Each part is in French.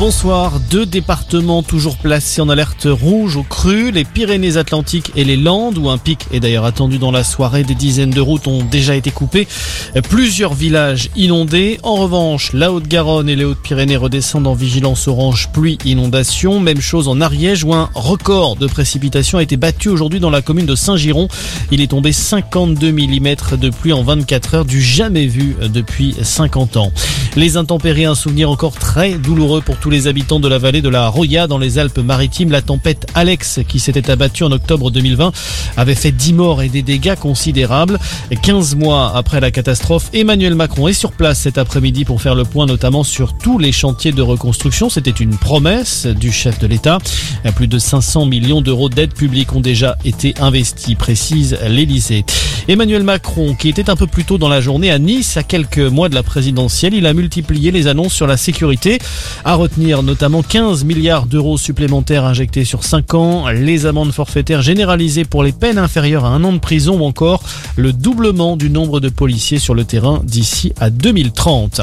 Bonsoir. Deux départements toujours placés en alerte rouge au cru, les Pyrénées-Atlantiques et les Landes, où un pic est d'ailleurs attendu dans la soirée. Des dizaines de routes ont déjà été coupées. Plusieurs villages inondés. En revanche, la Haute-Garonne et les Hautes-Pyrénées redescendent en vigilance orange pluie inondation. Même chose en Ariège, où un record de précipitations a été battu aujourd'hui dans la commune de Saint-Giron. Il est tombé 52 mm de pluie en 24 heures, du jamais vu depuis 50 ans. Les intempéries, un souvenir encore très douloureux pour tous les habitants de la vallée de la Roya dans les Alpes-Maritimes. La tempête Alex, qui s'était abattue en octobre 2020, avait fait 10 morts et des dégâts considérables. 15 mois après la catastrophe, Emmanuel Macron est sur place cet après-midi pour faire le point notamment sur tous les chantiers de reconstruction. C'était une promesse du chef de l'État. Plus de 500 millions d'euros d'aide publique ont déjà été investis, précise l'Élysée. Emmanuel Macron, qui était un peu plus tôt dans la journée à Nice, à quelques mois de la présidentielle, il a multiplié les annonces sur la sécurité. Notamment 15 milliards d'euros supplémentaires injectés sur 5 ans, les amendes forfaitaires généralisées pour les peines inférieures à un an de prison ou encore le doublement du nombre de policiers sur le terrain d'ici à 2030.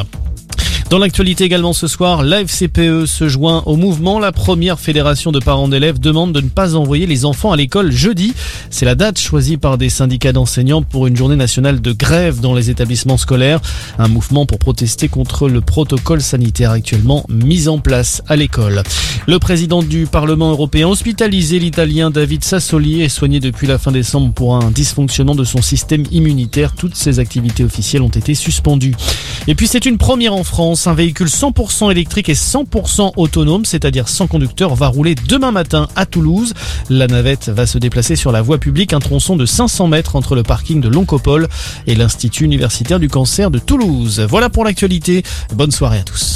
Dans l'actualité également ce soir, l'AFCPE se joint au mouvement. La première fédération de parents d'élèves demande de ne pas envoyer les enfants à l'école jeudi. C'est la date choisie par des syndicats d'enseignants pour une journée nationale de grève dans les établissements scolaires. Un mouvement pour protester contre le protocole sanitaire actuellement mis en place à l'école. Le président du Parlement européen hospitalisé, l'italien David Sassoli, est soigné depuis la fin décembre pour un dysfonctionnement de son système immunitaire. Toutes ses activités officielles ont été suspendues. Et puis c'est une première en France. Un véhicule 100% électrique et 100% autonome, c'est-à-dire sans conducteur, va rouler demain matin à Toulouse. La navette va se déplacer sur la voie publique, un tronçon de 500 mètres entre le parking de Loncopole et l'Institut universitaire du cancer de Toulouse. Voilà pour l'actualité. Bonne soirée à tous.